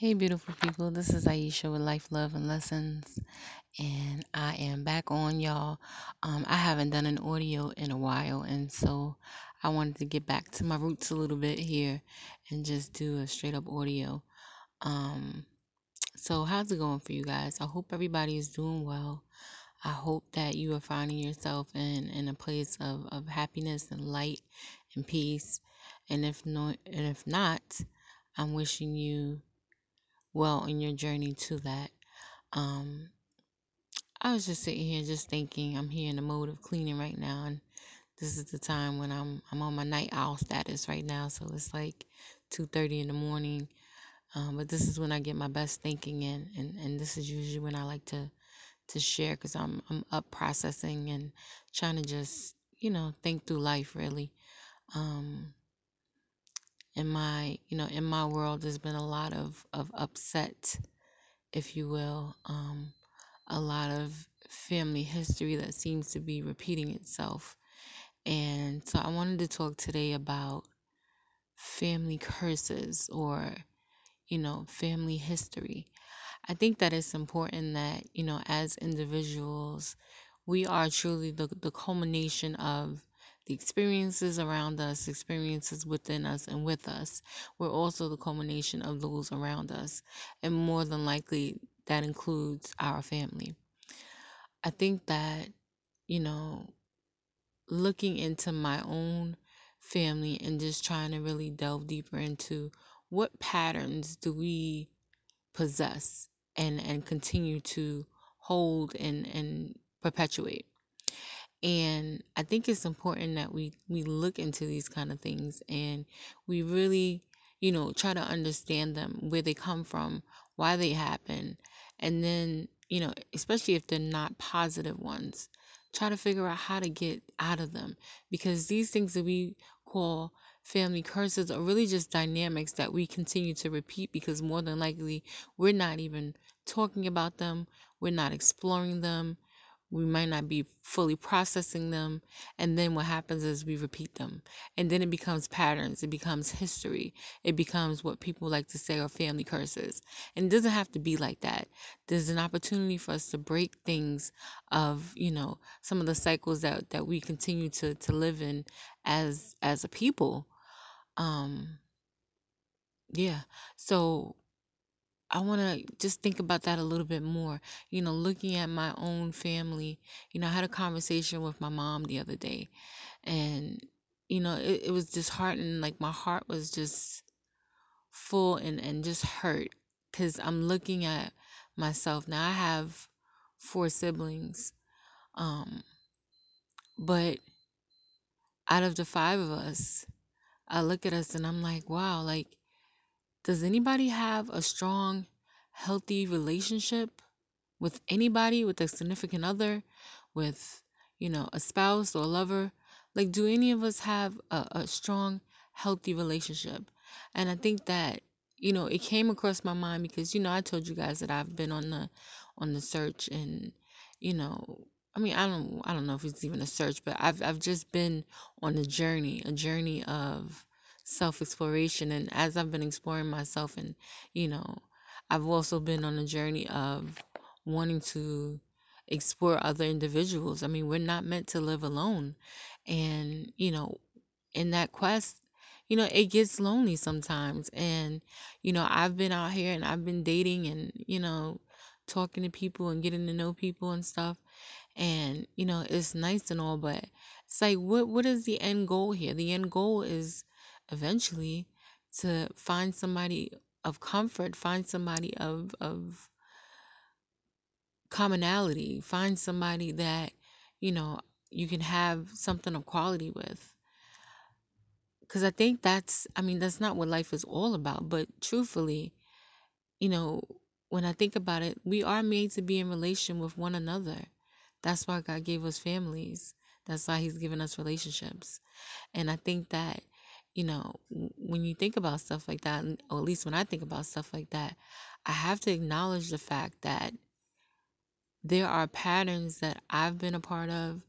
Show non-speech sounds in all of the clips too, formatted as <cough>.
Hey, beautiful people. This is Aisha with Life, Love, and Lessons, and I am back on, y'all. Um, I haven't done an audio in a while, and so I wanted to get back to my roots a little bit here and just do a straight up audio. Um, so, how's it going for you guys? I hope everybody is doing well. I hope that you are finding yourself in, in a place of, of happiness and light and peace. And if no, and if not, I'm wishing you well in your journey to that. Um, I was just sitting here just thinking. I'm here in the mode of cleaning right now, and this is the time when I'm I'm on my night owl status right now. So it's like two thirty in the morning. Um, but this is when I get my best thinking in, and and this is usually when I like to to share because I'm I'm up processing and trying to just you know think through life really. Um, in my you know in my world, there's been a lot of of upset if you will, um, a lot of family history that seems to be repeating itself. And so I wanted to talk today about family curses or, you know, family history. I think that it's important that, you know, as individuals, we are truly the, the culmination of the experiences around us, experiences within us and with us. We're also the culmination of those around us. And more than likely, that includes our family. I think that, you know, looking into my own family and just trying to really delve deeper into what patterns do we possess and and continue to hold and and perpetuate and i think it's important that we we look into these kind of things and we really you know try to understand them where they come from why they happen and then you know especially if they're not positive ones try to figure out how to get out of them. Because these things that we call family curses are really just dynamics that we continue to repeat because more than likely we're not even talking about them we're not exploring them we might not be fully processing them and then what happens is we repeat them. And then it becomes patterns it becomes history it becomes what people like to say are family curses. And it doesn't have to be like that. There's an opportunity for us to break things of you know some of the cycles that that we continue to to live in as as a people. Um yeah. So I want to just think about that a little bit more. You know, looking at my own family, you know, I had a conversation with my mom the other day, and, you know, it, it was disheartening. Like, my heart was just full and, and just hurt because I'm looking at myself. Now, I have four siblings, um, but out of the five of us, I look at us and I'm like, wow, like, does anybody have a strong, healthy relationship? with anybody, with a significant other, with, you know, a spouse or a lover? Like, do any of us have a, a strong, healthy relationship? And I think that, you know, it came across my mind because, you know, I told you guys that I've been on the on the search and, you know, I mean, I don't I don't know if it's even a search, but I've I've just been on a journey, a journey of self-exploration and as I've been exploring myself and, you know, I've also been on a journey of wanting to explore other individuals. I mean, we're not meant to live alone. And, you know, in that quest, you know, it gets lonely sometimes. And, you know, I've been out here and I've been dating and, you know, talking to people and getting to know people and stuff. And, you know, it's nice and all, but it's like what what is the end goal here? The end goal is eventually to find somebody of comfort, find somebody of of commonality. Find somebody that, you know, you can have something of quality with. Because I think that's, I mean, that's not what life is all about. But truthfully, you know, when I think about it, we are made to be in relation with one another. That's why God gave us families. That's why He's given us relationships. And I think that, you know, when you think about stuff like that, or at least when I think about stuff like that, I have to acknowledge the fact that there are patterns that I've been a part of,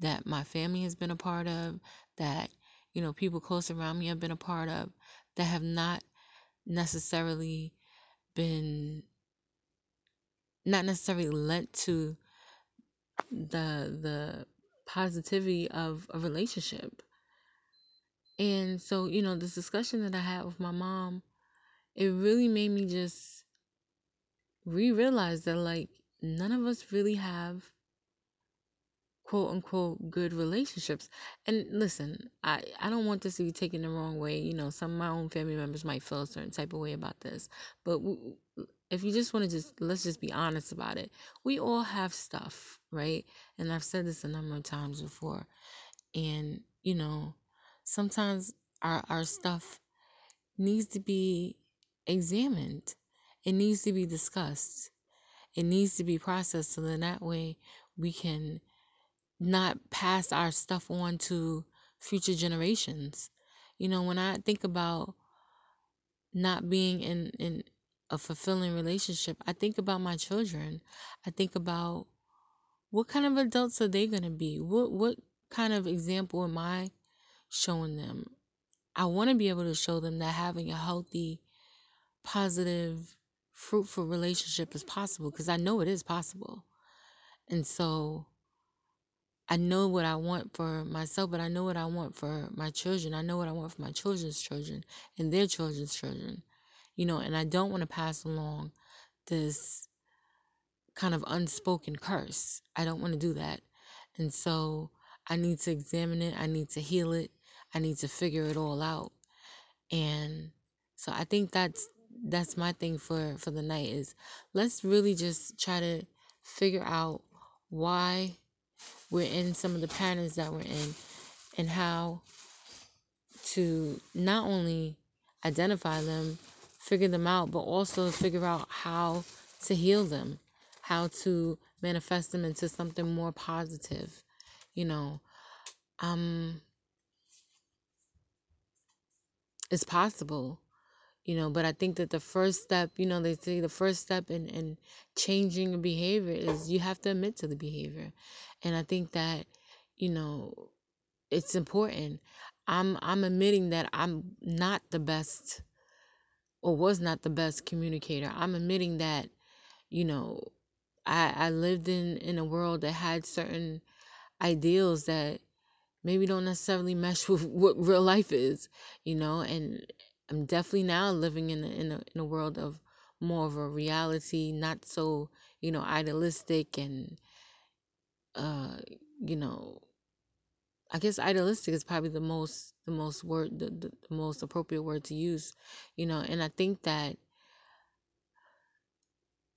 that my family has been a part of, that, you know, people close around me have been a part of, that have not necessarily been not necessarily lent to the the positivity of a relationship. And so, you know, this discussion that I had with my mom, it really made me just re realize that, like, none of us really have quote unquote good relationships. And listen, I, I don't want this to be taken the wrong way. You know, some of my own family members might feel a certain type of way about this. But if you just want to just, let's just be honest about it. We all have stuff, right? And I've said this a number of times before. And, you know, sometimes our, our stuff needs to be examined, it needs to be discussed, it needs to be processed so then that way we can not pass our stuff on to future generations. You know, when I think about not being in, in a fulfilling relationship, I think about my children. I think about what kind of adults are they going to be? What what kind of example am I showing them. I want to be able to show them that having a healthy, positive, fruitful relationship is possible because I know it is possible. And so I know what I want for myself, but I know what I want for my children. I know what I want for my children's children and their children's children. You know, and I don't want to pass along this kind of unspoken curse. I don't want to do that. And so I need to examine it. I need to heal it. I need to figure it all out. And so I think that's that's my thing for for the night is let's really just try to figure out why we're in some of the patterns that we're in and how to not only identify them, figure them out, but also figure out how to heal them, how to manifest them into something more positive. You know, um it's possible you know but i think that the first step you know they say the first step in in changing a behavior is you have to admit to the behavior and i think that you know it's important. I'm i'm admitting that i'm not the best or was not the best communicator. I'm admitting that you know i i lived in in a world that had certain ideals that maybe don't necessarily mesh <laughs> with what real life is, you know, and I'm definitely now living in a, in a, in a world of more of a reality, not so, you know, idealistic and, uh, you know, I guess idealistic is probably the most, the most word, the, the, the most appropriate word to use, you know, and I think that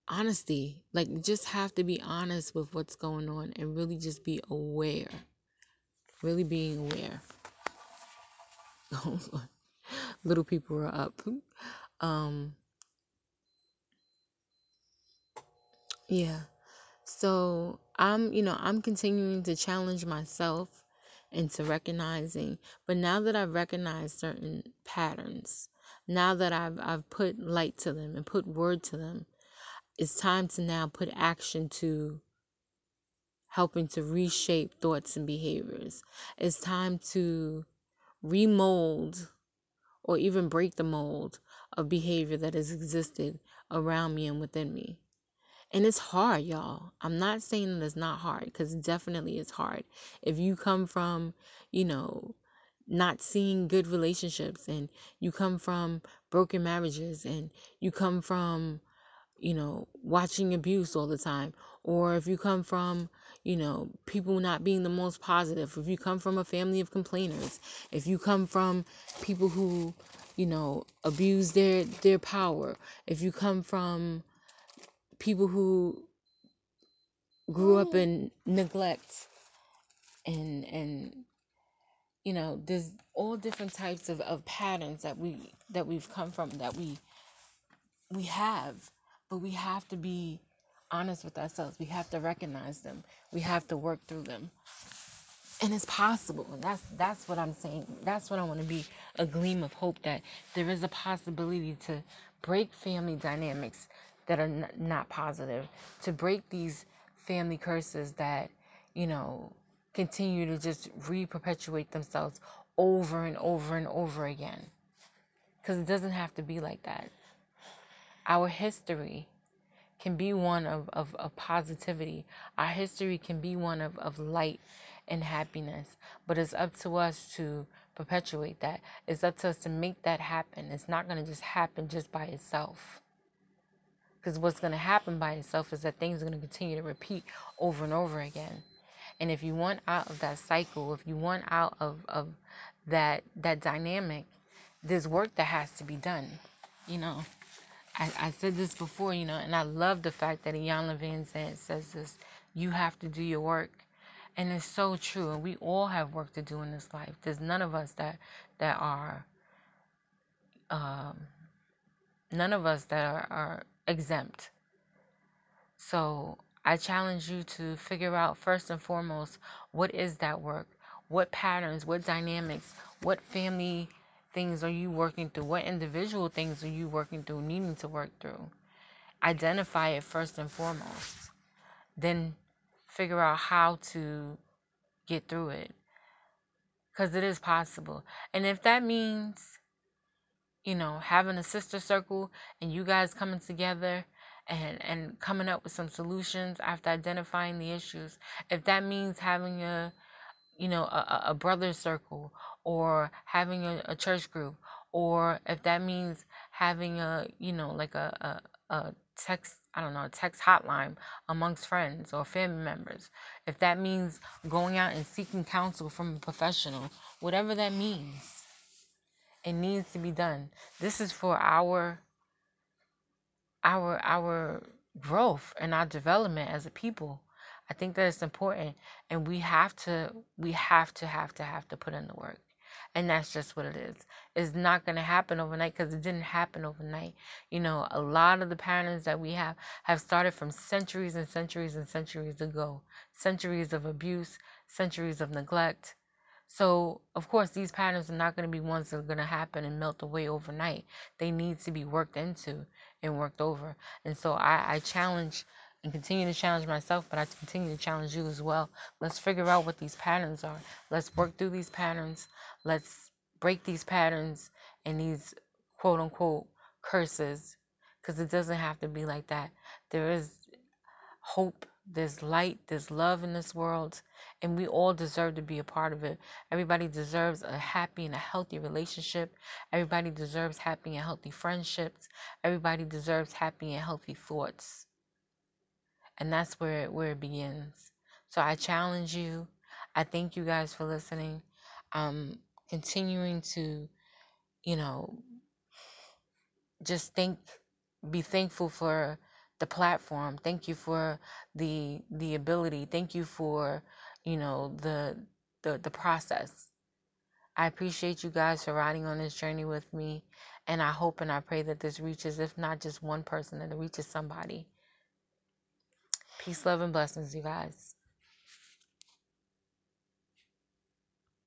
honesty, like just have to be honest with what's going on and really just be aware really being aware. <laughs> Little people are up. Um, yeah. So I'm, you know, I'm continuing to challenge myself into recognizing, but now that I've recognized certain patterns, now that I've I've put light to them and put word to them, it's time to now put action to helping to reshape thoughts and behaviors. It's time to remold or even break the mold of behavior that has existed around me and within me. And it's hard, y'all. I'm not saying that it's not hard because definitely it's hard. If you come from, you know, not seeing good relationships and you come from broken marriages and you come from, you know, watching abuse all the time, or if you come from you know, people not being the most positive, if you come from a family of complainers, if you come from people who, you know, abuse their their power, if you come from people who grew up mm. in neglect and and you know, there's all different types of, of patterns that we that we've come from that we we have, but we have to be honest with ourselves. We have to recognize them. We have to work through them. And it's possible. And that's that's what I'm saying. That's what I want to be a gleam of hope that there is a possibility to break family dynamics that are n- not positive, to break these family curses that, you know, continue to just re-perpetuate themselves over and over and over again. Cuz it doesn't have to be like that. Our history can be one of, of, of positivity. Our history can be one of, of light and happiness. But it's up to us to perpetuate that. It's up to us to make that happen. It's not going to just happen just by itself. Because what's going to happen by itself is that things are going to continue to repeat over and over again. And if you want out of that cycle, if you want out of, of that that dynamic, there's work that has to be done. You know. I, I said this before, you know, and I love the fact that Iyanla Vanzant says this. You have to do your work. And it's so true. And we all have work to do in this life. There's none of us that that are um, none of us that are, are exempt. So I challenge you to figure out first and foremost what is that work? What patterns, what dynamics, what family things are you working through? What individual things are you working through, needing to work through? Identify it first and foremost. Then figure out how to get through it. Because it is possible. And if that means, you know, having a sister circle and you guys coming together and, and coming up with some solutions after identifying the issues, if that means having a you know, a, a brother circle or having a, a, church group, or if that means having a, you know, like a, a, a text, I don't know, a text hotline amongst friends or family members, if that means going out and seeking counsel from a professional, whatever that means, it needs to be done. This is for our our our growth and our development as a people. I think that it's important and we have to we have to have to have to put in the work. And that's just what it is. It's not going to happen overnight because it didn't happen overnight. You know, a lot of the patterns that we have have started from centuries and centuries and centuries ago. Centuries of abuse, centuries of neglect. So, of course, these patterns are not going to be ones that are going to happen and melt away overnight. They need to be worked into and worked over. And so I, I challenge and continue to challenge myself, but I continue to challenge you as well. Let's figure out what these patterns are. Let's work through these patterns. Let's break these patterns and these quote unquote curses because it doesn't have to be like that. There is hope, there's light, there's love in this world, and we all deserve to be a part of it. Everybody deserves a happy and a healthy relationship. Everybody deserves happy and healthy friendships. Everybody deserves happy and healthy thoughts and that's where it, where it begins. So I challenge you. I thank you guys for listening. Um, continuing to, you know, just think, be thankful for the platform. Thank you for the the ability. Thank you for, you know, the the the process. I appreciate you guys for riding on this journey with me, and I hope and I pray that this reaches, if not just one person, that it reaches somebody. Peace, love, and blessings, you guys.